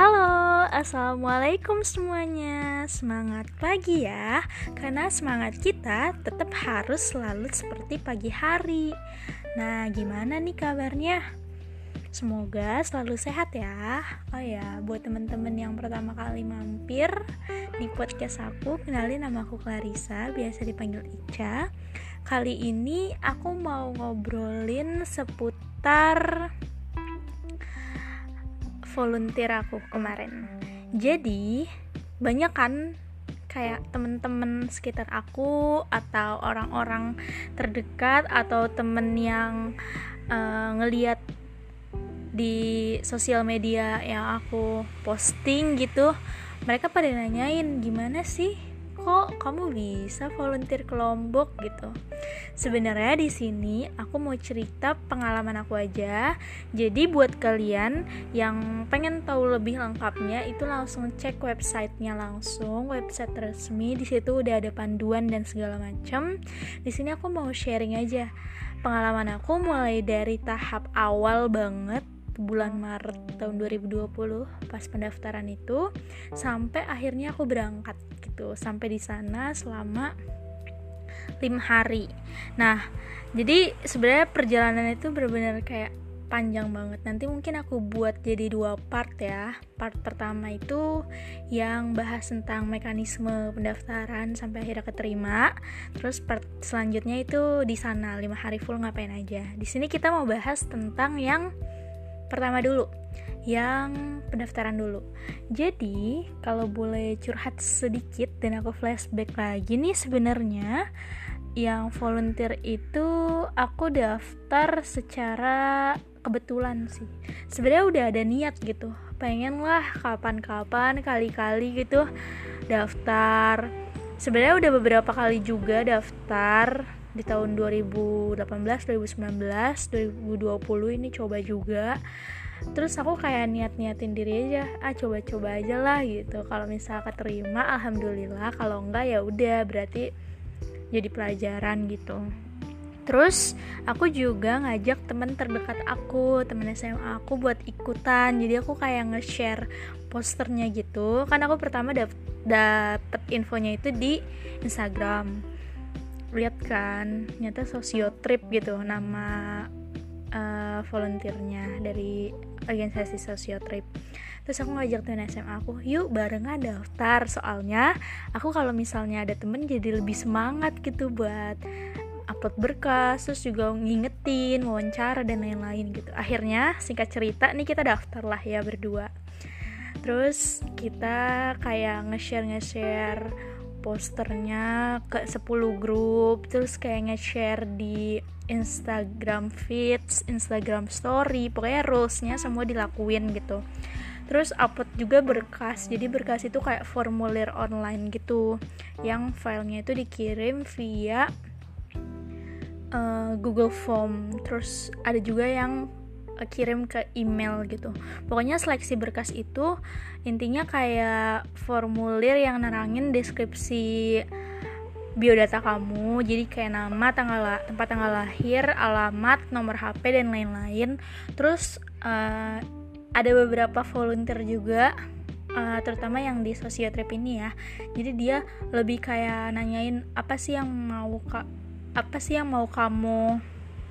Halo, assalamualaikum semuanya. Semangat pagi ya, karena semangat kita tetap harus selalu seperti pagi hari. Nah, gimana nih kabarnya? Semoga selalu sehat ya. Oh ya, buat teman-teman yang pertama kali mampir di podcast aku, kenalin nama aku Clarissa, biasa dipanggil Ica. Kali ini aku mau ngobrolin seputar volunteer aku kemarin. Jadi banyak kan kayak temen-temen sekitar aku atau orang-orang terdekat atau temen yang uh, ngeliat di sosial media yang aku posting gitu mereka pada nanyain gimana sih kok kamu bisa volunteer ke Lombok gitu? Sebenarnya di sini aku mau cerita pengalaman aku aja. Jadi buat kalian yang pengen tahu lebih lengkapnya itu langsung cek websitenya langsung website resmi. Di situ udah ada panduan dan segala macam di sini aku mau sharing aja. Pengalaman aku mulai dari tahap awal banget bulan Maret tahun 2020 pas pendaftaran itu sampai akhirnya aku berangkat gitu. Sampai di sana selama lima hari. Nah jadi sebenarnya perjalanan itu benar-benar kayak panjang banget. Nanti mungkin aku buat jadi dua part ya. Part pertama itu yang bahas tentang mekanisme pendaftaran sampai akhirnya keterima. Terus part selanjutnya itu di sana lima hari full ngapain aja. Di sini kita mau bahas tentang yang pertama dulu yang pendaftaran dulu. Jadi, kalau boleh curhat sedikit dan aku flashback lagi nih sebenarnya yang volunteer itu aku daftar secara kebetulan sih. Sebenarnya udah ada niat gitu. Pengen lah kapan-kapan kali-kali gitu daftar. Sebenarnya udah beberapa kali juga daftar di tahun 2018, 2019, 2020 ini coba juga terus aku kayak niat-niatin diri aja ah coba-coba aja lah gitu kalau misal keterima alhamdulillah kalau enggak ya udah berarti jadi pelajaran gitu Terus aku juga ngajak temen terdekat aku, temen SMA aku buat ikutan. Jadi aku kayak nge-share posternya gitu. Kan aku pertama dap dapet infonya itu di Instagram. Lihat kan, nyata sosiotrip gitu nama uh, volunteernya dari organisasi sosiotrip. Terus aku ngajak temen SMA aku yuk barengan daftar. Soalnya aku kalau misalnya ada temen jadi lebih semangat gitu buat upload berkas terus juga ngingetin wawancara dan lain-lain gitu. Akhirnya singkat cerita nih kita daftar lah ya berdua. Terus kita kayak nge-share nge-share posternya ke 10 grup terus kayak nge-share di Instagram feeds, Instagram story pokoknya rulesnya semua dilakuin gitu. Terus upload juga berkas jadi berkas itu kayak formulir online gitu yang filenya itu dikirim via uh, Google Form. Terus ada juga yang kirim ke email gitu. Pokoknya seleksi berkas itu intinya kayak formulir yang nerangin deskripsi biodata kamu. Jadi kayak nama tanggal tempat tanggal lahir alamat nomor hp dan lain-lain. Terus uh, ada beberapa volunteer juga uh, terutama yang di sosiotrip ini ya. Jadi dia lebih kayak nanyain apa sih yang mau kak apa sih yang mau kamu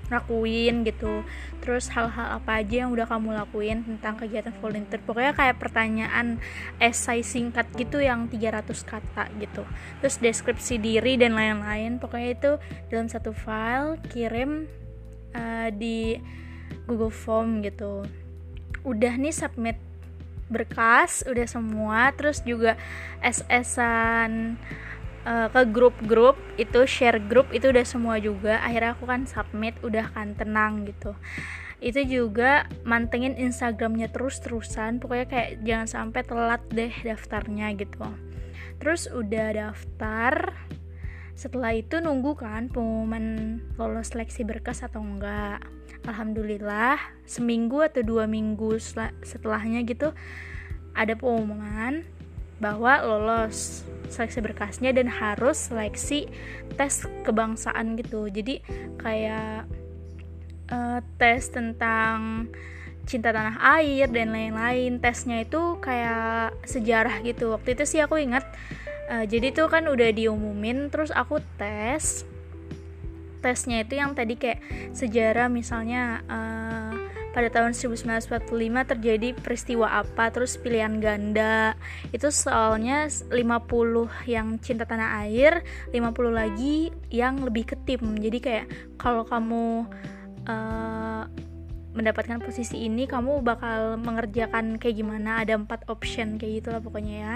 lakuin gitu. Terus hal-hal apa aja yang udah kamu lakuin tentang kegiatan volunteer? Pokoknya kayak pertanyaan esai singkat gitu yang 300 kata gitu. Terus deskripsi diri dan lain-lain. Pokoknya itu dalam satu file kirim uh, di Google Form gitu. Udah nih submit berkas udah semua. Terus juga SS-an uh, ke grup-grup itu share grup itu udah semua juga. Akhirnya aku kan submit udah kan tenang gitu. Itu juga mantengin Instagramnya terus-terusan. Pokoknya kayak jangan sampai telat deh daftarnya gitu. Terus udah daftar. Setelah itu nunggu kan pengumuman lolos seleksi berkas atau enggak. Alhamdulillah seminggu atau dua minggu setelahnya gitu ada pengumuman bahwa lolos seleksi berkasnya dan harus seleksi tes kebangsaan gitu. Jadi kayak uh, tes tentang cinta tanah air dan lain-lain tesnya itu kayak sejarah gitu. Waktu itu sih aku ingat uh, jadi tuh kan udah diumumin terus aku tes tesnya itu yang tadi kayak sejarah misalnya uh, pada tahun 1945 terjadi peristiwa apa? Terus pilihan ganda. Itu soalnya 50 yang cinta tanah air 50 lagi yang lebih ke tim. Jadi kayak kalau kamu uh, mendapatkan posisi ini kamu bakal mengerjakan kayak gimana? Ada empat option kayak gitulah pokoknya ya.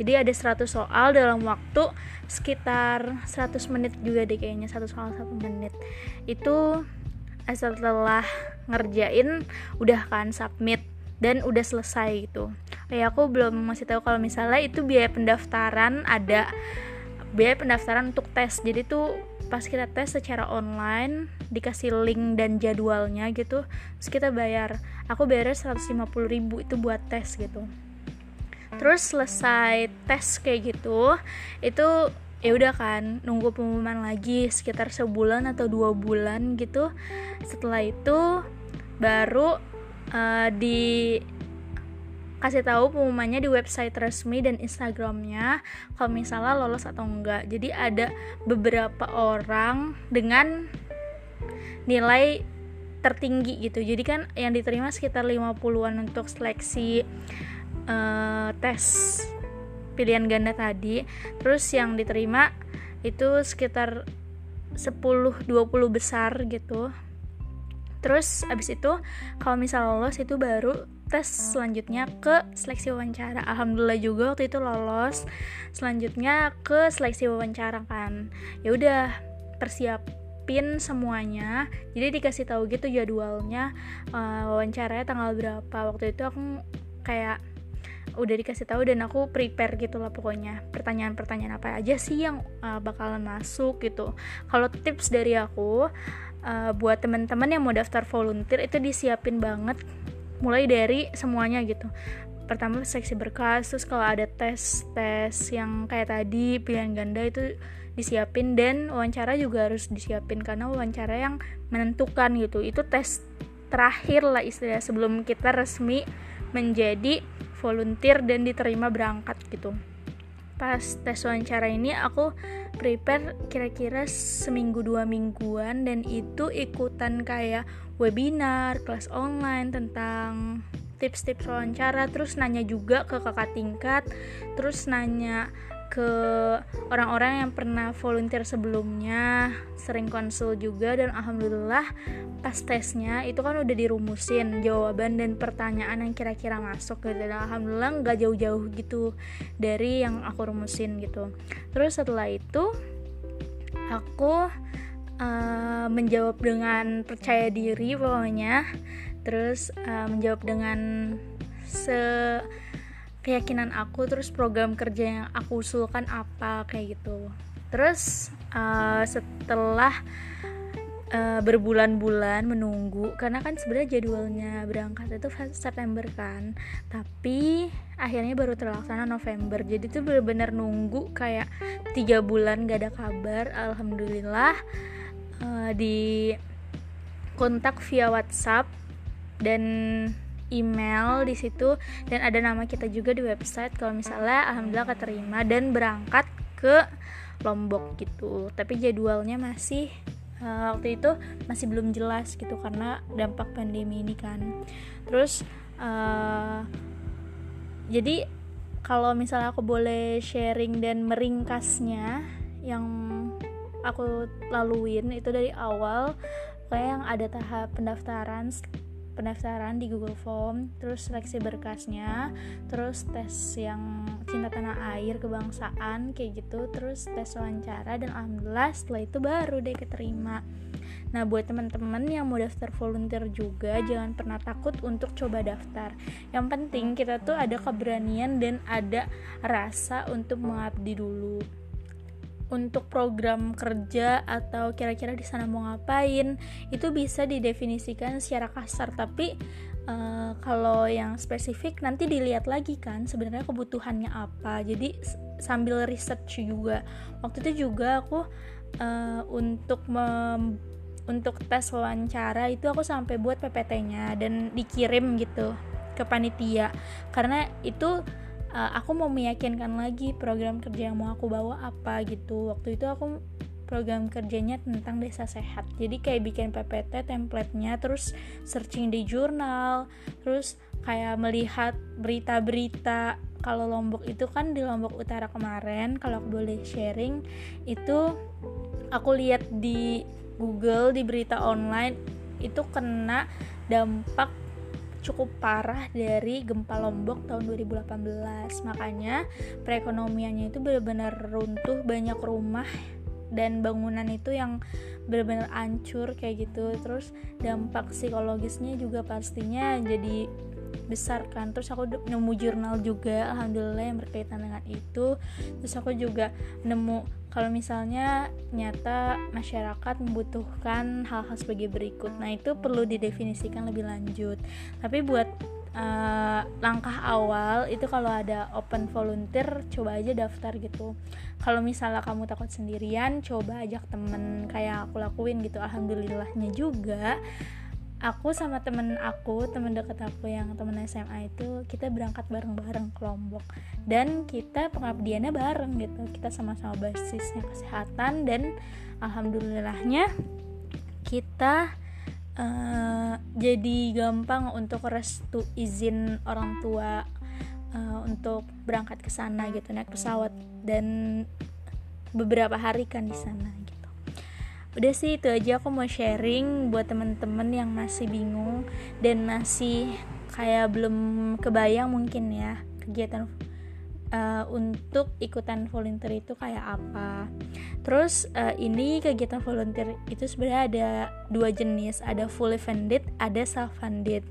Jadi ada 100 soal dalam waktu sekitar 100 menit juga deh kayaknya satu soal satu menit. Itu setelah ngerjain udah kan submit dan udah selesai gitu. Ya aku belum masih tahu kalau misalnya itu biaya pendaftaran ada biaya pendaftaran untuk tes. Jadi tuh pas kita tes secara online dikasih link dan jadwalnya gitu terus kita bayar aku bayar 150 ribu itu buat tes gitu terus selesai tes kayak gitu itu ya udah kan nunggu pengumuman lagi sekitar sebulan atau dua bulan gitu. Setelah itu baru uh, di kasih tahu pengumumannya di website resmi dan Instagramnya kalau misalnya lolos atau enggak. Jadi ada beberapa orang dengan nilai tertinggi gitu. Jadi kan yang diterima sekitar 50-an untuk seleksi uh, tes pilihan ganda tadi. Terus yang diterima itu sekitar 10-20 besar gitu. Terus abis itu kalau misal lolos itu baru tes selanjutnya ke seleksi wawancara. Alhamdulillah juga waktu itu lolos. Selanjutnya ke seleksi wawancara kan. Ya udah persiapin semuanya. Jadi dikasih tahu gitu jadwalnya uh, wawancaranya tanggal berapa. Waktu itu aku kayak udah dikasih tahu dan aku prepare gitu lah pokoknya. Pertanyaan-pertanyaan apa aja sih yang uh, bakalan masuk gitu. Kalau tips dari aku uh, buat teman-teman yang mau daftar volunteer itu disiapin banget mulai dari semuanya gitu. Pertama seksi berkas terus kalau ada tes tes yang kayak tadi pilihan ganda itu disiapin dan wawancara juga harus disiapin karena wawancara yang menentukan gitu. Itu tes terakhir lah istilah sebelum kita resmi menjadi volunteer dan diterima berangkat gitu. Pas tes wawancara ini aku prepare kira-kira seminggu dua mingguan dan itu ikutan kayak webinar, kelas online tentang tips-tips wawancara terus nanya juga ke kakak tingkat terus nanya ke orang-orang yang pernah volunteer sebelumnya sering konsul juga dan alhamdulillah pas tesnya itu kan udah dirumusin jawaban dan pertanyaan yang kira-kira masuk gitu. Dan alhamdulillah nggak jauh-jauh gitu dari yang aku rumusin gitu. Terus setelah itu aku uh, menjawab dengan percaya diri pokoknya. Terus uh, menjawab dengan se keyakinan aku terus program kerja yang aku usulkan apa kayak gitu. Terus uh, setelah uh, berbulan-bulan menunggu karena kan sebenarnya jadwalnya berangkat itu September kan tapi akhirnya baru terlaksana November. Jadi tuh bener-bener nunggu kayak tiga bulan gak ada kabar. Alhamdulillah uh, di kontak via WhatsApp dan email di situ. Dan ada nama kita juga di website. Kalau misalnya alhamdulillah keterima dan berangkat ke Lombok gitu. Tapi jadwalnya masih uh, waktu itu masih belum jelas gitu karena dampak pandemi ini kan. Terus uh, jadi kalau misalnya aku boleh sharing dan meringkasnya yang aku laluin itu dari awal kayak yang ada tahap pendaftaran pendaftaran di Google Form, terus seleksi berkasnya, terus tes yang cinta tanah air kebangsaan kayak gitu, terus tes wawancara dan alhamdulillah setelah itu baru deh keterima. Nah, buat teman-teman yang mau daftar volunteer juga jangan pernah takut untuk coba daftar. Yang penting kita tuh ada keberanian dan ada rasa untuk mengabdi dulu untuk program kerja atau kira-kira di sana mau ngapain itu bisa didefinisikan secara kasar. Tapi uh, kalau yang spesifik nanti dilihat lagi kan sebenarnya kebutuhannya apa. Jadi sambil research juga. Waktu itu juga aku uh, untuk untuk tes wawancara itu aku sampai buat PPT-nya dan dikirim gitu ke panitia. Karena itu uh, aku mau meyakinkan lagi program kerja yang mau aku bawa apa gitu. Waktu itu aku program kerjanya tentang desa sehat. Jadi kayak bikin PPT templatenya terus searching di jurnal terus kayak melihat berita-berita. Kalau Lombok itu kan di Lombok Utara kemarin kalau aku boleh sharing itu aku lihat di Google di berita online itu kena dampak cukup parah dari gempa Lombok tahun 2018 makanya perekonomiannya itu benar-benar runtuh banyak rumah dan bangunan itu yang benar-benar hancur kayak gitu. Terus dampak psikologisnya juga pastinya jadi besar kan. Terus aku nemu jurnal juga alhamdulillah yang berkaitan dengan itu. Terus aku juga nemu kalau misalnya nyata masyarakat membutuhkan hal-hal sebagai berikut. Nah itu perlu didefinisikan lebih lanjut. Tapi buat uh, langkah awal itu kalau ada open volunteer coba aja daftar gitu. Kalau misalnya kamu takut sendirian coba ajak temen kayak aku lakuin gitu. Alhamdulillahnya juga aku sama temen aku temen deket aku yang temen SMA itu kita berangkat bareng-bareng ke Lombok dan kita pengabdiannya bareng gitu. Kita sama-sama basisnya kesehatan dan alhamdulillahnya kita uh, jadi gampang untuk restu izin orang tua uh, untuk berangkat ke sana gitu naik pesawat. Dan beberapa hari kan di sana gitu udah sih itu aja aku mau sharing buat temen-temen yang masih bingung dan masih kayak belum kebayang mungkin ya kegiatan uh, untuk ikutan volunteer itu kayak apa. Terus uh, ini kegiatan volunteer itu sebenarnya ada dua jenis ada fully funded ada self funded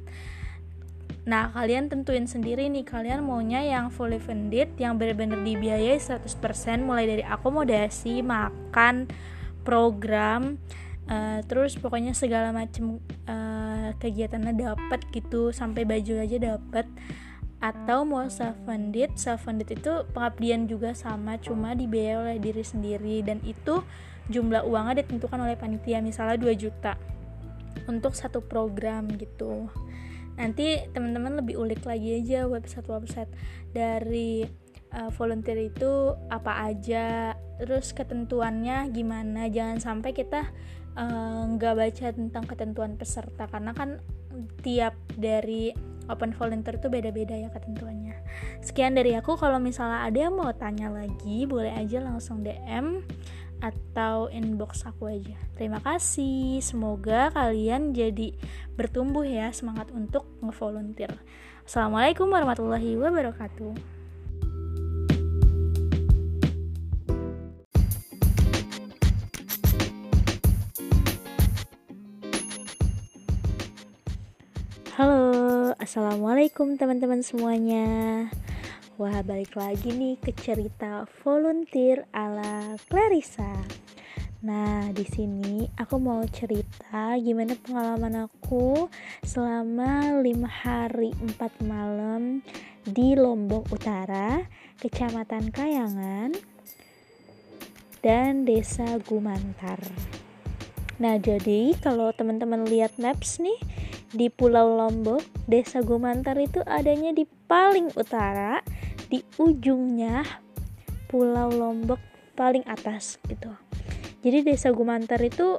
Nah, kalian tentuin sendiri nih kalian maunya yang fully funded yang benar-benar dibiayai 100% mulai dari akomodasi, makan, program uh, terus pokoknya segala macam uh, kegiatannya dapat gitu sampai baju aja dapat atau mau self funded self funded itu pengabdian juga sama cuma dibiayai oleh diri sendiri. Dan itu jumlah uangnya ditentukan oleh panitia misalnya 2 juta untuk satu program gitu. Nanti teman-teman lebih ulik lagi aja website-website dari uh, volunteer itu apa aja terus ketentuannya gimana? Jangan sampai kita eh, nggak uh, baca tentang ketentuan peserta karena kan tiap dari open volunteer itu beda-beda ya ketentuannya. Sekian dari aku. Kalau misalnya ada yang mau tanya lagi boleh aja langsung DM atau inbox aku aja. Terima kasih. Semoga kalian jadi bertumbuh ya semangat untuk ngevolunteer. Assalamualaikum warahmatullahi wabarakatuh assalamualaikum teman-teman semuanya. Wah, balik lagi nih ke cerita volunteer ala Clarissa. Nah, di sini aku mau cerita gimana pengalaman aku selama lima hari empat malam di Lombok Utara, Kecamatan Kayangan, dan Desa Gumantar. Nah, jadi kalau teman-teman lihat maps nih, di Pulau Lombok, Desa Gumantar itu adanya di paling utara, di ujungnya Pulau Lombok paling atas gitu. Jadi Desa Gumantar itu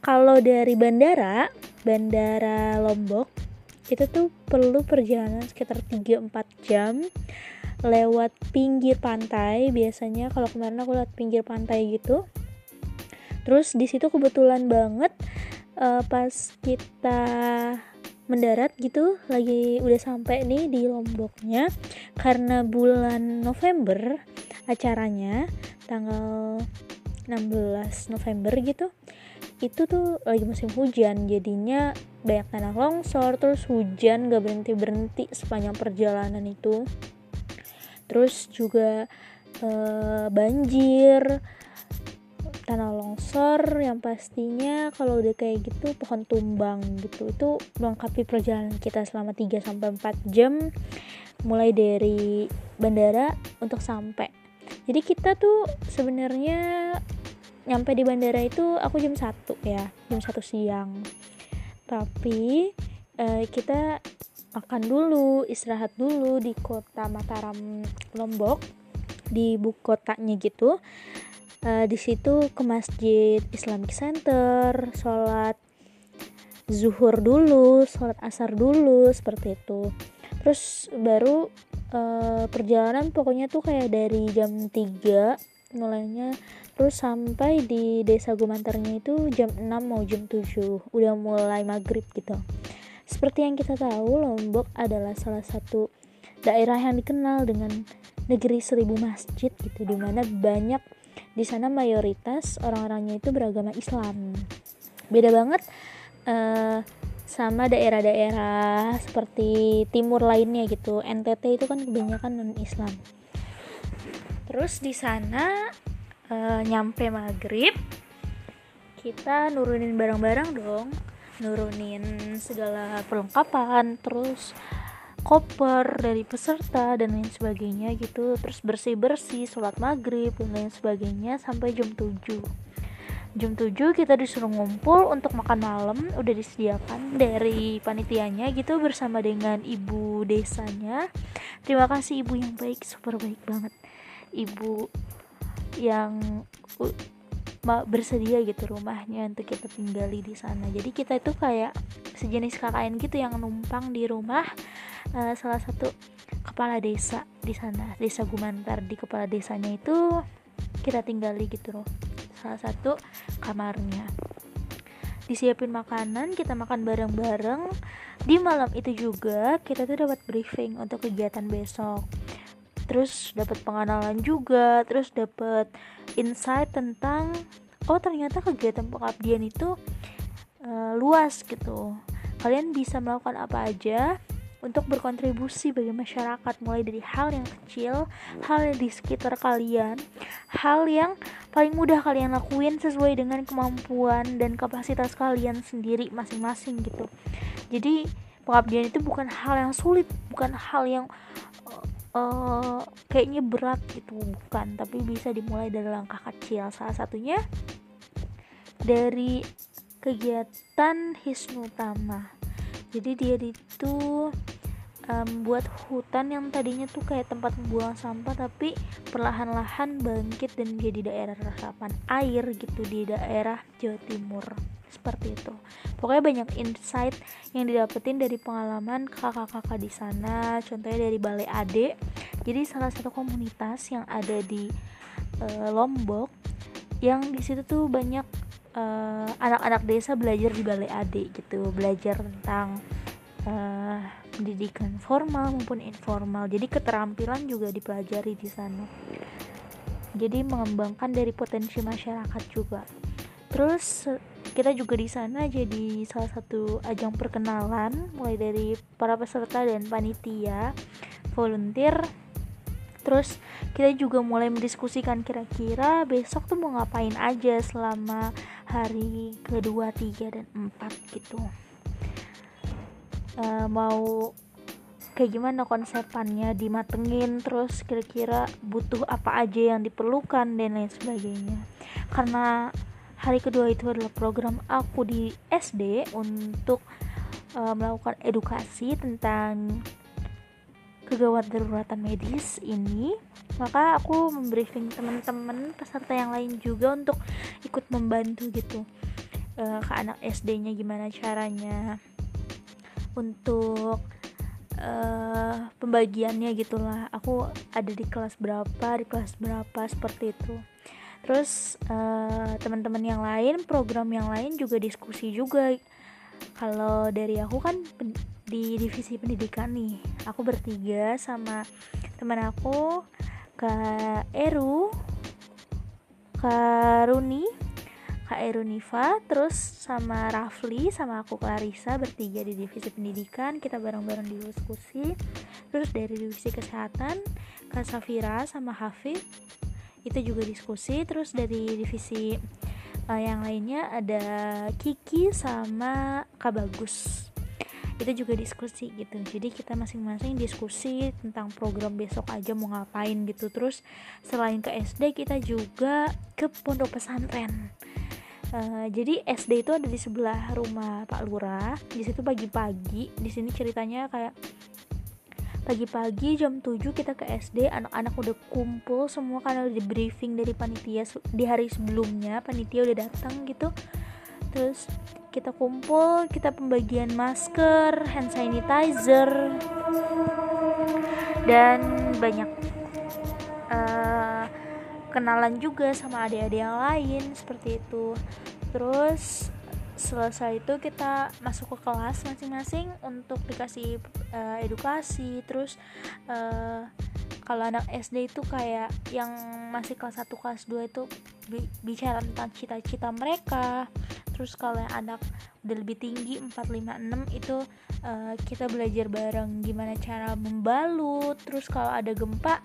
kalau dari bandara, bandara Lombok itu tuh perlu perjalanan sekitar 3-4 jam lewat pinggir pantai biasanya kalau kemarin aku lewat pinggir pantai gitu terus di situ kebetulan banget uh, pas kita mendarat gitu lagi udah sampai nih di Lomboknya karena bulan November acaranya tanggal 16 November gitu itu tuh lagi musim hujan jadinya banyak tanah longsor terus hujan gak berhenti berhenti sepanjang perjalanan itu. Terus juga uh, banjir tanah longsor yang pastinya kalau udah kayak gitu pohon tumbang gitu. Itu melengkapi perjalanan kita selama 3 sampai 4 jam mulai dari bandara untuk sampai. Jadi kita tuh sebenarnya nyampe di bandara itu aku jam 1 ya jam 1 siang. Tapi uh, kita makan dulu istirahat dulu di kota Mataram Lombok di ibu kotanya gitu uh, di situ ke masjid Islamic Center sholat zuhur dulu sholat asar dulu seperti itu. Terus baru uh, perjalanan pokoknya tuh kayak dari jam 3 mulainya terus sampai di desa Gumantarnya itu jam 6 mau jam 7 udah mulai maghrib gitu. Seperti yang kita tahu Lombok adalah salah satu daerah yang dikenal dengan negeri seribu masjid gitu di mana banyak di sana mayoritas orang-orangnya itu beragama Islam. Beda banget uh, sama daerah-daerah seperti timur lainnya gitu. NTT itu kan kebanyakan non Islam terus di sana uh, nyampe maghrib kita nurunin barang-barang dong. Nurunin segala perlengkapan terus koper dari peserta dan lain sebagainya gitu. Terus bersih bersih sholat maghrib dan lain sebagainya sampai jam 7 jam 7 kita disuruh ngumpul untuk makan malam udah disediakan dari panitianya gitu bersama dengan ibu desanya. Terima kasih ibu yang baik super baik banget. Ibu yang bersedia gitu rumahnya untuk kita tinggali di sana. Jadi kita itu kayak sejenis KKN gitu yang numpang di rumah uh, salah satu kepala desa di sana desa Gumantar di kepala desanya itu kita tinggali gitu loh. Salah satu kamarnya. Disiapin makanan kita makan bareng-bareng. Di malam itu juga kita tuh dapat briefing untuk kegiatan besok. Terus dapat pengenalan juga terus dapat insight tentang oh ternyata kegiatan pengabdian itu uh, luas gitu. Kalian bisa melakukan apa aja untuk berkontribusi bagi masyarakat mulai dari hal yang kecil, hal yang di sekitar kalian, hal yang paling mudah kalian lakuin sesuai dengan kemampuan dan kapasitas kalian sendiri masing-masing gitu. Jadi pengabdian itu bukan hal yang sulit, bukan hal yang uh, kayaknya berat gitu. Bukan tapi bisa dimulai dari langkah kecil. Salah satunya dari kegiatan Hisnutama jadi dia itu um, buat hutan yang tadinya tuh kayak tempat membuang sampah tapi perlahan-lahan bangkit dan jadi daerah resapan air gitu di daerah Jawa Timur. Seperti itu. Pokoknya banyak insight yang didapetin dari pengalaman kakak-kakak di sana contohnya dari Balai Ade. Jadi salah satu komunitas yang ada di uh, Lombok yang di situ tuh banyak eh, anak-anak desa belajar di Balai Ade gitu belajar tentang uh, pendidikan formal maupun informal. Jadi keterampilan juga dipelajari di sana. Jadi mengembangkan dari potensi masyarakat juga. Terus kita juga di sana jadi salah satu ajang perkenalan mulai dari para peserta dan panitia volunteer terus kita juga mulai mendiskusikan kira-kira besok tuh mau ngapain aja selama hari kedua tiga dan empat gitu. Uh, mau kayak gimana konsepannya dimatengin terus kira-kira butuh apa aja yang diperlukan dan lain sebagainya. Karena hari kedua itu adalah program aku di SD untuk uh, melakukan edukasi tentang kegawat daruratan medis ini maka aku membriefing teman-teman peserta yang lain juga untuk ikut membantu gitu uh, ke anak SD-nya gimana caranya untuk uh, pembagiannya gitulah. Aku ada di kelas berapa di kelas berapa seperti itu. Terus uh, teman-teman yang lain program yang lain juga diskusi juga. Kalau dari aku kan di divisi pendidikan nih. Aku bertiga sama teman aku kak Eru kak Runi kak Eru Niva terus sama Rafli sama aku Clarissa bertiga di divisi pendidikan. Kita bareng-bareng diskusi. Terus dari divisi kesehatan kak Safira sama Hafid itu juga diskusi. Terus dari divisi uh, yang lainnya ada Kiki sama Kak Bagus itu juga diskusi gitu. Jadi kita masing-masing diskusi tentang program besok aja mau ngapain gitu. Terus selain ke SD kita juga ke pondok pesantren. Uh, jadi SD itu ada di sebelah rumah Pak Lurah di situ pagi-pagi di sini ceritanya kayak pagi-pagi jam 7 kita ke SD anak-anak udah kumpul semua karena udah di briefing dari panitia di hari sebelumnya panitia udah datang gitu terus kita kumpul kita pembagian masker hand sanitizer. Dan banyak uh, kenalan juga sama adik-adik yang lain seperti itu. Terus selesai itu kita masuk ke kelas masing-masing untuk dikasih uh, edukasi. Terus uh, kalau anak SD itu kayak yang masih kelas 1 kelas 2 itu bicara tentang cita-cita mereka. Terus kalau yang anak udah lebih tinggi 4, 5, 6 itu uh, kita belajar bareng gimana cara membalut. Terus kalau ada gempa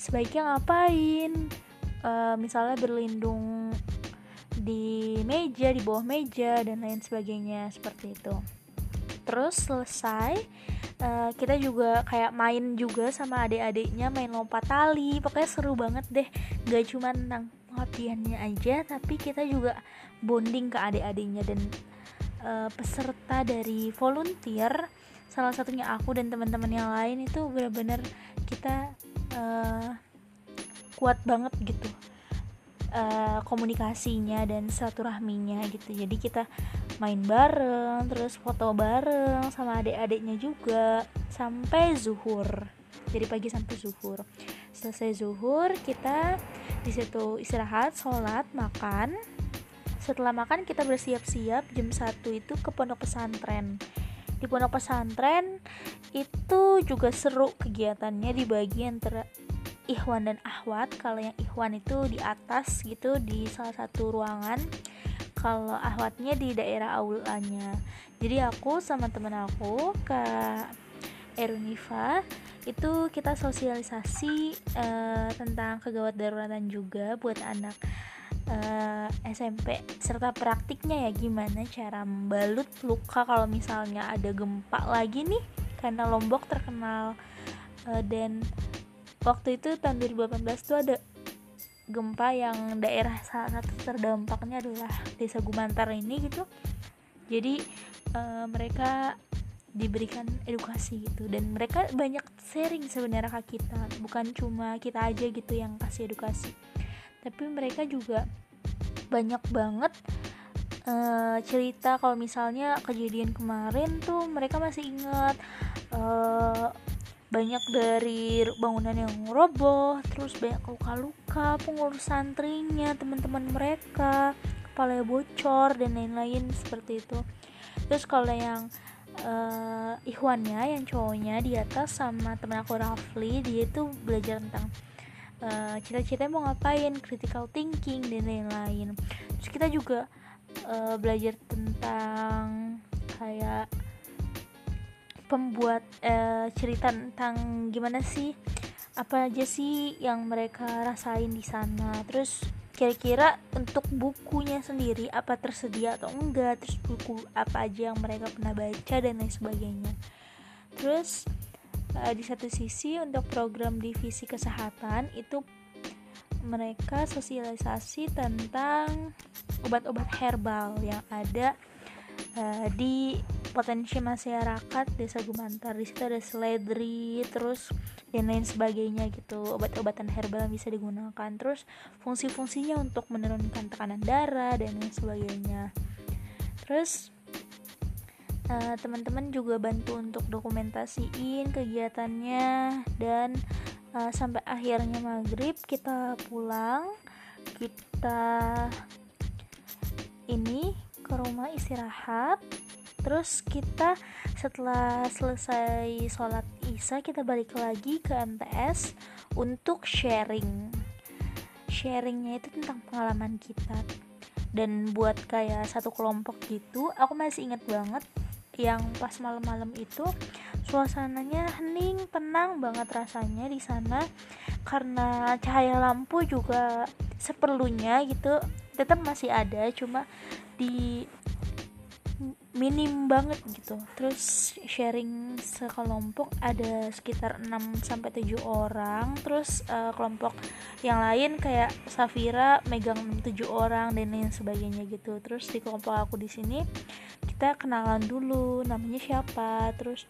sebaiknya ngapain? Uh, misalnya berlindung di meja di bawah meja dan lain sebagainya seperti itu terus selesai uh, kita juga kayak main juga sama adik-adiknya main lompat tali. Pokoknya seru banget deh. Gak cuma tentang pengabdiannya aja tapi kita juga bonding ke adik-adiknya dan uh, peserta dari volunteer. Salah satunya aku dan teman-teman yang lain itu benar-benar kita uh, kuat banget gitu uh, komunikasinya dan silaturahminya gitu. Jadi kita main bareng terus foto bareng sama adik-adiknya juga sampai zuhur. Dari pagi sampai zuhur. Selesai zuhur kita di situ istirahat sholat makan. Setelah makan kita bersiap-siap jam satu itu ke pondok pesantren. Di pondok pesantren itu juga seru kegiatannya di bagian antara Ikhwan dan Ahwat. Kalau yang Ikhwan itu di atas gitu di salah satu ruangan kalau Ahwatnya di daerah aulanya. Jadi aku sama temen aku ke Erunifa itu kita sosialisasi uh, tentang kegawat daruratan juga buat anak uh, eh, SMP serta praktiknya ya gimana cara membalut luka kalau misalnya ada gempa lagi nih karena Lombok terkenal uh, dan waktu itu tahun 2018 tuh ada gempa yang daerah salah satu terdampaknya adalah desa Gumantar ini gitu. Jadi uh, mereka diberikan edukasi gitu. Dan mereka banyak sharing sebenarnya ke kita. Bukan cuma kita aja gitu yang kasih edukasi. Tapi mereka juga banyak banget uh, cerita kalau misalnya kejadian kemarin tuh mereka masih ingat uh, banyak dari bangunan yang roboh terus banyak luka-luka pengurus santrinya teman-teman mereka kepala bocor dan lain-lain seperti itu. Terus kalau yang uh, Ikhwannya yang cowoknya di atas sama teman aku Rafli dia itu belajar tentang uh, cita-cita mau ngapain critical thinking dan lain-lain. Terus kita juga uh, belajar tentang kayak pembuat uh, cerita tentang gimana sih apa aja sih yang mereka rasain di sana. Terus kira-kira untuk bukunya sendiri apa tersedia atau enggak? Terus buku apa aja yang mereka pernah baca dan lain sebagainya. Terus uh, di satu sisi untuk program divisi kesehatan itu mereka sosialisasi tentang obat-obat herbal yang ada uh, di potensi masyarakat desa Gumantar di situ ada seledri terus dan lain sebagainya gitu. Obat-obatan herbal bisa digunakan. Terus fungsi-fungsinya untuk menurunkan tekanan darah dan lain sebagainya. Terus uh, teman-teman juga bantu untuk dokumentasiin kegiatannya dan uh, sampai akhirnya maghrib kita pulang kita ini ke rumah istirahat terus kita setelah selesai sholat isya kita balik lagi ke MTS untuk sharing. Sharingnya itu tentang pengalaman kita. Dan buat kayak satu kelompok gitu aku masih inget banget yang pas malam-malam itu suasananya hening tenang banget rasanya di sana. Karena cahaya lampu juga seperlunya gitu tetap masih ada. Cuma di minim banget gitu. Terus sharing sekelompok ada sekitar 6 sampai 7 orang. Terus uh, kelompok yang lain kayak Safira megang 7 orang dan lain sebagainya gitu. Terus di kelompok aku di sini kita kenalan dulu namanya siapa. Terus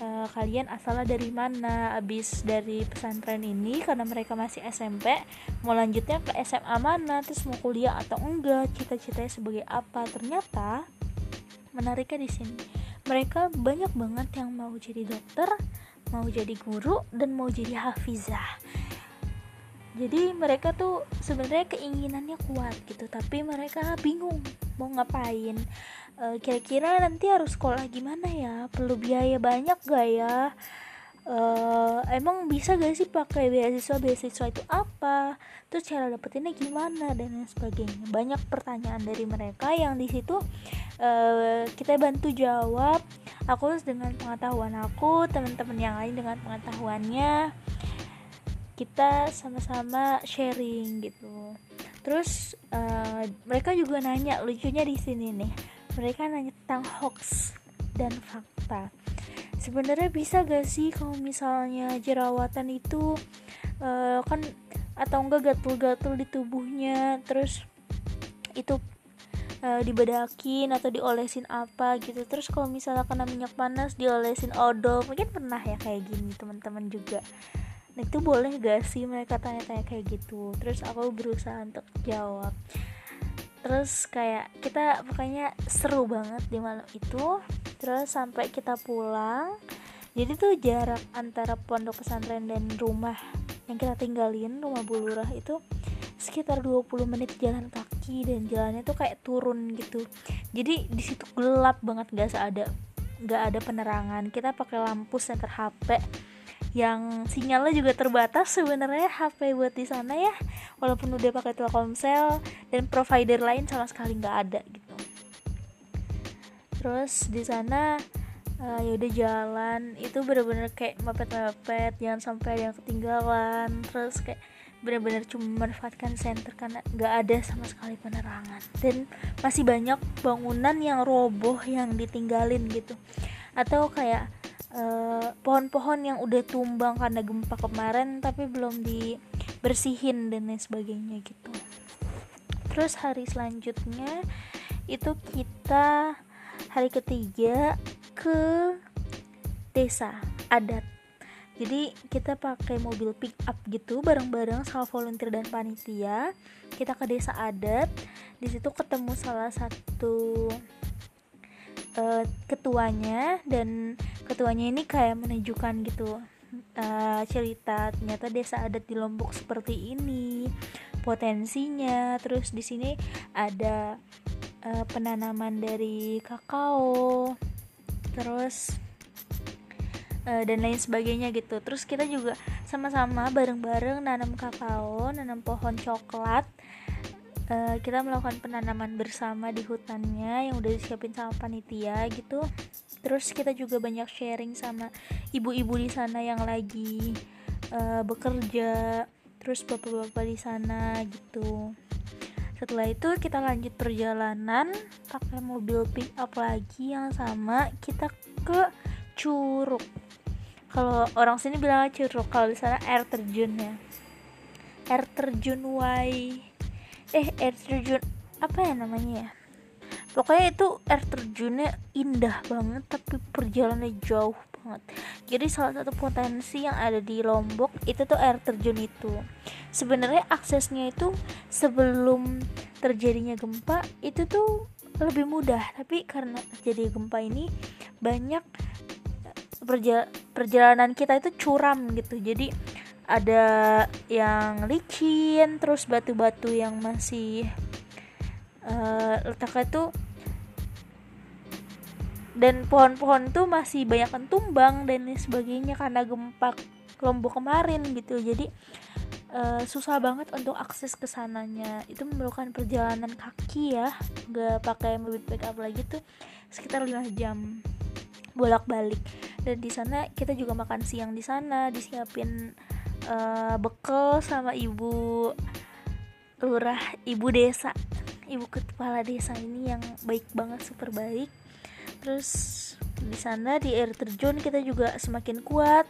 uh, kalian asalnya dari mana? Abis dari pesantren ini karena mereka masih SMP mau lanjutnya ke SMA mana? Terus mau kuliah atau enggak? Cita-citanya sebagai apa? Ternyata menariknya di sini. Mereka banyak banget yang mau jadi dokter mau jadi guru dan mau jadi hafizah. Jadi mereka tuh sebenarnya keinginannya kuat gitu tapi mereka bingung mau ngapain. Kira e, kira-kira nanti harus sekolah gimana ya? Perlu biaya banyak gak ya uh, emang bisa gak sih pakai beasiswa beasiswa itu apa? Terus cara dapetinnya gimana? Dan lain sebagainya. Banyak pertanyaan dari mereka yang di situ uh, kita bantu jawab. Aku dengan pengetahuan aku teman-teman yang lain dengan pengetahuannya. Kita sama-sama sharing gitu. Terus uh, mereka juga nanya lucunya di sini nih. Mereka nanya tentang hoax dan fakta sebenarnya bisa gak sih kalau misalnya jerawatan itu uh, kan atau enggak gatul-gatul di tubuhnya terus itu uh, dibedakin atau diolesin apa gitu. Terus kalau misalnya kena minyak panas diolesin odol. Mungkin pernah ya kayak gini teman-teman juga. Nah itu boleh gak sih mereka tanya-tanya kayak gitu? Terus aku berusaha untuk jawab terus kayak kita pokoknya seru banget di malam itu. Terus sampai kita pulang jadi tuh jarak antara pondok pesantren dan rumah yang kita tinggalin rumah bulurah itu sekitar 20 menit jalan kaki dan jalannya tuh kayak turun gitu. Jadi di situ gelap banget gak ada gak ada penerangan. Kita pakai lampu senter HP yang sinyalnya juga terbatas sebenarnya HP buat di sana ya. Walaupun udah pakai Telkomsel dan provider lain sama sekali nggak ada gitu. Terus di sana uh, ya udah jalan. Itu bener-bener kayak mepet-mepet jangan sampai yang ketinggalan. Terus kayak bener-bener cuma memanfaatkan center karena nggak ada sama sekali penerangan. Dan masih banyak bangunan yang roboh yang ditinggalin gitu. Atau kayak eh, pohon-pohon yang udah tumbang karena gempa kemarin tapi belum dibersihin dan lain sebagainya gitu. Terus hari selanjutnya itu kita hari ketiga ke desa adat. Jadi kita pakai mobil pick up gitu bareng-bareng sama volunteer dan panitia. Kita ke desa adat. Di situ ketemu salah satu uh, ketuanya dan ketuanya ini kayak menunjukkan gitu uh, cerita ternyata desa adat di Lombok seperti ini potensinya. Terus di sini ada uh, penanaman dari kakao terus dan lain sebagainya gitu. Terus kita juga sama-sama bareng-bareng nanam kakao nanam pohon coklat uh, kita melakukan penanaman bersama di hutannya yang udah disiapin sama panitia gitu. Terus kita juga banyak sharing sama ibu-ibu di sana yang lagi uh, bekerja terus bapak-bapak di sana gitu. Setelah itu kita lanjut perjalanan pakai mobil pick up lagi yang sama kita ke Curug. Kalau orang sini bilang Curug kalau di sana air terjun ya air terjun Y eh air terjun. Apa ya namanya ya? Pokoknya itu air terjunnya indah banget tapi perjalanannya jauh banget. Jadi salah satu potensi yang ada di Lombok itu tuh air terjun itu. Sebenarnya aksesnya itu sebelum terjadinya gempa itu tuh lebih mudah. Tapi karena terjadi gempa ini banyak perjalanan kita itu curam gitu. Jadi ada yang licin terus batu-batu yang masih uh, letaknya tuh dan pohon-pohon tuh masih banyak kan tumbang dan sebagainya karena gempa lombok kemarin gitu. Jadi uh, susah banget untuk akses ke sananya. Itu memerlukan perjalanan kaki ya nggak pakai mobil backup lagi tuh sekitar 5 jam bolak-balik. Dan di sana kita juga makan siang di sana disiapin uh, bekal sama ibu lurah ibu desa ibu kepala desa ini yang baik banget super baik. Terus di sana di air terjun kita juga semakin kuat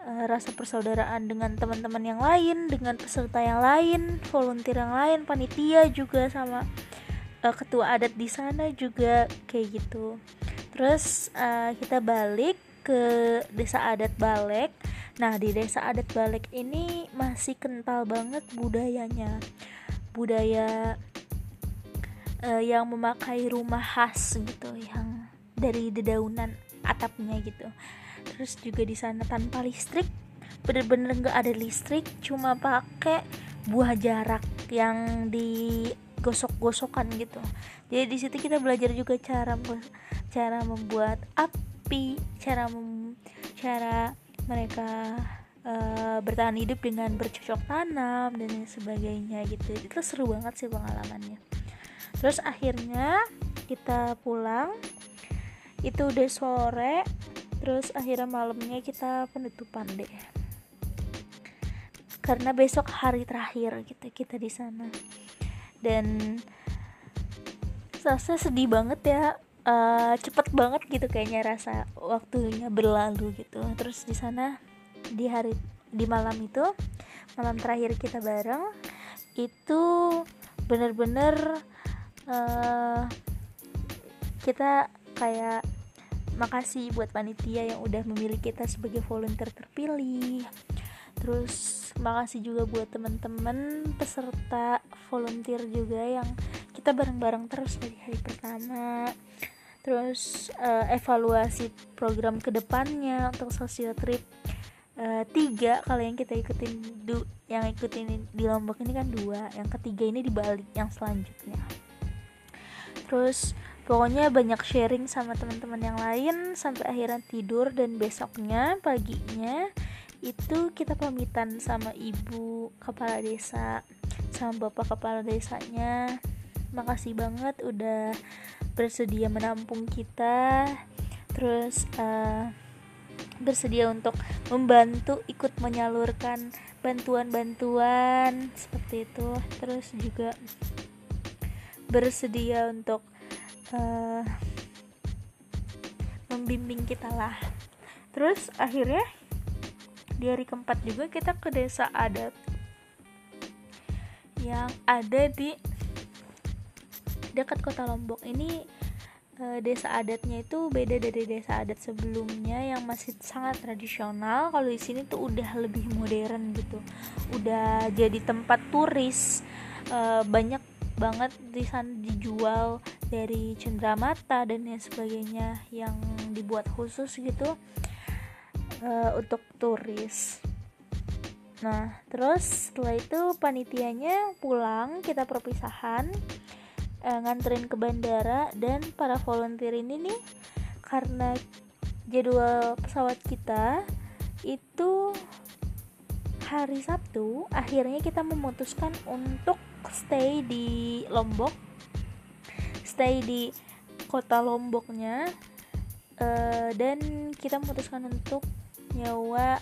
uh, rasa persaudaraan dengan teman-teman yang lain dengan peserta yang lain volunteer yang lain panitia juga sama uh, ketua adat di sana juga kayak gitu. Terus uh, kita balik ke desa adat Balek nah di desa adat Balek ini masih kental banget budayanya. Budaya uh, yang memakai rumah khas gitu yang dari dedaunan atapnya gitu. Terus juga di sana tanpa listrik bener-bener nggak ada listrik cuma pakai buah jarak yang digosok-gosokan gitu. Jadi di situ kita belajar juga cara cara membuat api cara mem, cara mereka uh, bertahan hidup dengan bercocok tanam dan sebagainya gitu. Itu seru banget sih pengalamannya. Terus akhirnya kita pulang itu udah sore terus akhirnya malamnya kita penutupan deh. Karena besok hari terakhir gitu kita di sana. Dan saya sedih banget ya uh, cepet banget gitu kayaknya rasa waktunya berlalu gitu. Terus di sana di hari di malam itu malam terakhir kita bareng itu bener-bener uh, kita kayak makasih buat panitia yang udah memilih kita sebagai volunteer terpilih. Terus makasih juga buat teman-teman peserta volunteer juga yang kita bareng-bareng terus dari hari pertama terus uh, evaluasi program ke depannya untuk sosial trip uh, tiga kalau yang kita ikutin du yang ikutin di lombok ini kan dua yang ketiga ini di Bali yang selanjutnya. Terus pokoknya banyak sharing sama teman-teman yang lain sampai akhirnya tidur dan besoknya paginya itu kita pamitan sama ibu kepala desa sama bapak kepala desanya. Makasih banget udah bersedia menampung kita terus uh, bersedia untuk membantu ikut menyalurkan bantuan-bantuan seperti itu. Terus juga bersedia untuk uh, membimbing kita lah. Terus akhirnya di hari keempat juga kita ke desa adat yang ada di dekat kota Lombok ini e, desa adatnya itu beda dari desa adat sebelumnya yang masih sangat tradisional. Kalau di sini tuh udah lebih modern gitu. Udah jadi tempat turis. E, banyak banget di sana dijual dari cenderamata dan lain sebagainya yang dibuat khusus gitu uh, untuk turis. Nah terus setelah itu panitianya pulang kita perpisahan uh, nganterin ke bandara dan para volunteer ini nih karena jadwal pesawat kita itu hari Sabtu akhirnya kita memutuskan untuk stay di Lombok. Stay di kota Lomboknya uh, dan kita memutuskan untuk nyewa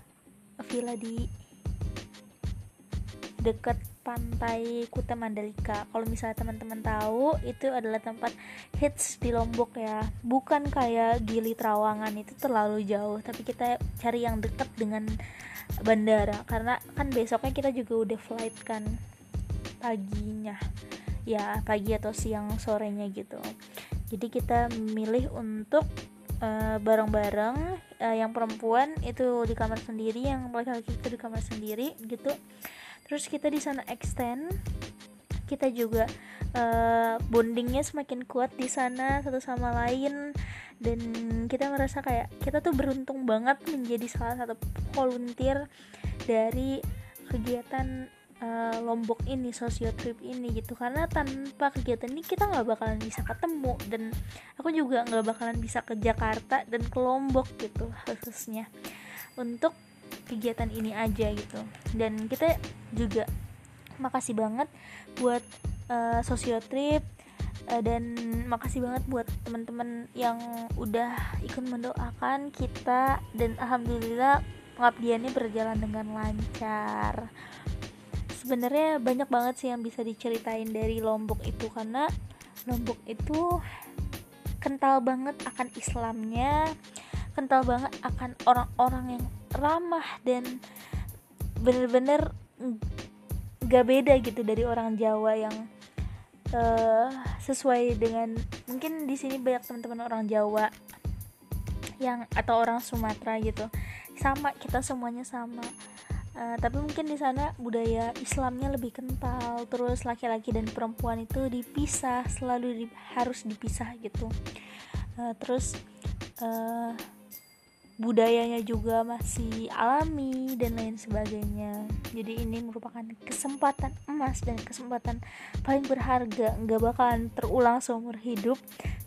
villa di dekat pantai Kuta Mandalika. Kalau misalnya teman-teman tahu, itu adalah tempat hits di Lombok ya. Bukan kayak Gili Trawangan itu terlalu jauh, tapi kita cari yang dekat dengan bandara. Karena kan besoknya kita juga udah flight kan paginya. Ya pagi atau siang sorenya gitu. Jadi kita memilih untuk eh, bareng-bareng uh, yang perempuan itu di kamar sendiri yang laki-laki itu di kamar sendiri gitu terus kita di sana extend. Kita juga uh, bondingnya semakin kuat di sana satu sama lain. Dan kita merasa kayak kita tuh beruntung banget menjadi salah satu volunteer dari kegiatan uh, Lombok ini sosio trip ini gitu. Karena tanpa kegiatan ini kita nggak bakalan bisa ketemu. Dan aku juga nggak bakalan bisa ke Jakarta dan ke Lombok gitu khususnya. Untuk kegiatan ini aja gitu. Dan kita juga makasih banget buat uh, sosio trip uh, dan makasih banget buat teman-teman yang udah ikut mendoakan kita. Dan alhamdulillah pengabdiannya berjalan dengan lancar. Sebenarnya banyak banget sih yang bisa diceritain dari Lombok itu karena Lombok itu kental banget akan Islamnya kental banget akan orang-orang yang ramah dan bener-bener gak beda gitu dari orang Jawa yang uh, sesuai dengan mungkin di sini banyak teman-teman orang Jawa yang atau orang Sumatera gitu. Sama kita semuanya sama. Uh, tapi mungkin di sana budaya Islamnya lebih kental terus laki-laki dan perempuan itu dipisah selalu di, harus dipisah gitu. Uh, terus uh, budayanya juga masih alami dan lain sebagainya. Jadi ini merupakan kesempatan emas dan kesempatan paling berharga. Nggak bakalan terulang seumur hidup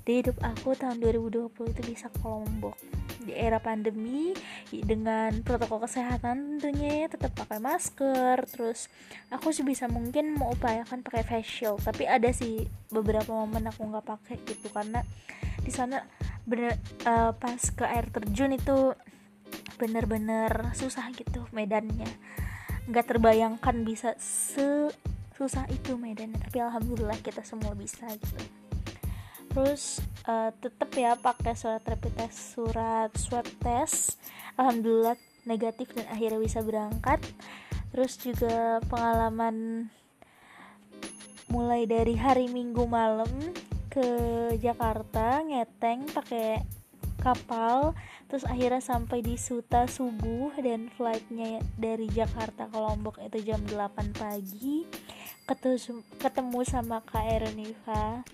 di hidup aku tahun 2020 itu bisa ke Lombok di era pandemi dengan protokol kesehatan tentunya tetap pakai masker. Terus aku sebisa mungkin mau upayakan pakai face shield. Tapi ada sih beberapa momen aku nggak pakai gitu karena di sana bener uh, pas ke air terjun itu bener-bener susah gitu medannya. Nggak terbayangkan bisa susah itu medannya tapi alhamdulillah kita semua bisa gitu. Terus uh, tetap ya pakai surat rapid test surat swab test. Alhamdulillah negatif dan akhirnya bisa berangkat. Terus juga pengalaman mulai dari hari minggu malam ke Jakarta ngeteng pakai kapal terus akhirnya sampai di Suta subuh dan flightnya dari Jakarta ke Lombok itu jam 8 pagi ketemu, ketemu sama Kak Erniva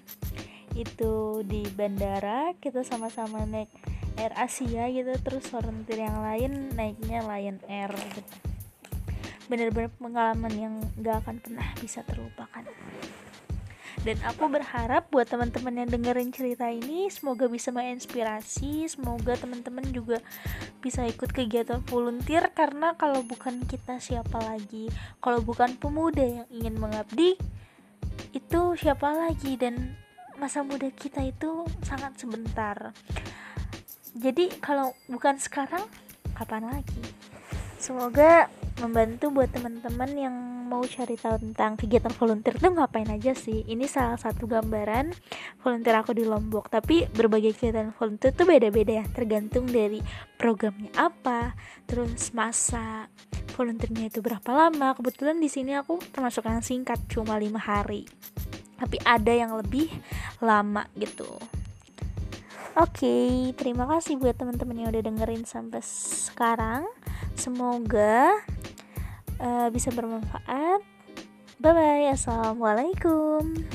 itu di bandara kita sama-sama naik Air Asia gitu terus volunteer yang lain naiknya Lion Air gitu. Bener-bener pengalaman yang gak akan pernah bisa terlupakan dan aku berharap buat teman-teman yang dengerin cerita ini semoga bisa menginspirasi semoga teman-teman juga bisa ikut kegiatan volunteer karena kalau bukan kita siapa lagi kalau bukan pemuda yang ingin mengabdi itu siapa lagi? Dan masa muda kita itu sangat sebentar. Jadi kalau bukan sekarang kapan lagi? Semoga membantu buat teman-teman yang mau cari tahu tentang kegiatan volunteer itu ngapain aja sih? Ini salah satu gambaran volunteer aku di Lombok. Tapi berbagai kegiatan volunteer itu beda-beda ya tergantung dari programnya apa. Terus masa volunteernya itu berapa lama. Kebetulan di sini aku termasuk yang singkat cuma lima hari. Tapi ada yang lebih lama gitu. Oke, okay, terima kasih buat teman-teman yang udah dengerin sampai sekarang. Semoga uh, bisa bermanfaat. Bye bye, assalamualaikum.